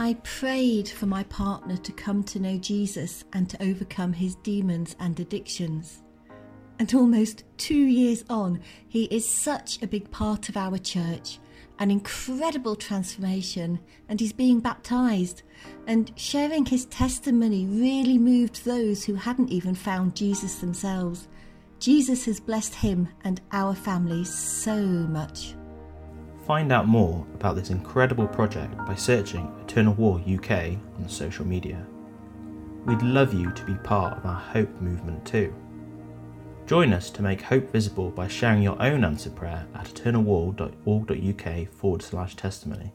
I prayed for my partner to come to know Jesus and to overcome his demons and addictions. And almost two years on, he is such a big part of our church, an incredible transformation, and he's being baptized. And sharing his testimony really moved those who hadn't even found Jesus themselves. Jesus has blessed him and our family so much. Find out more about this incredible project by searching Eternal Wall UK on social media. We'd love you to be part of our Hope movement too. Join us to make hope visible by sharing your own answer prayer at eternalwall.org.uk forward slash testimony.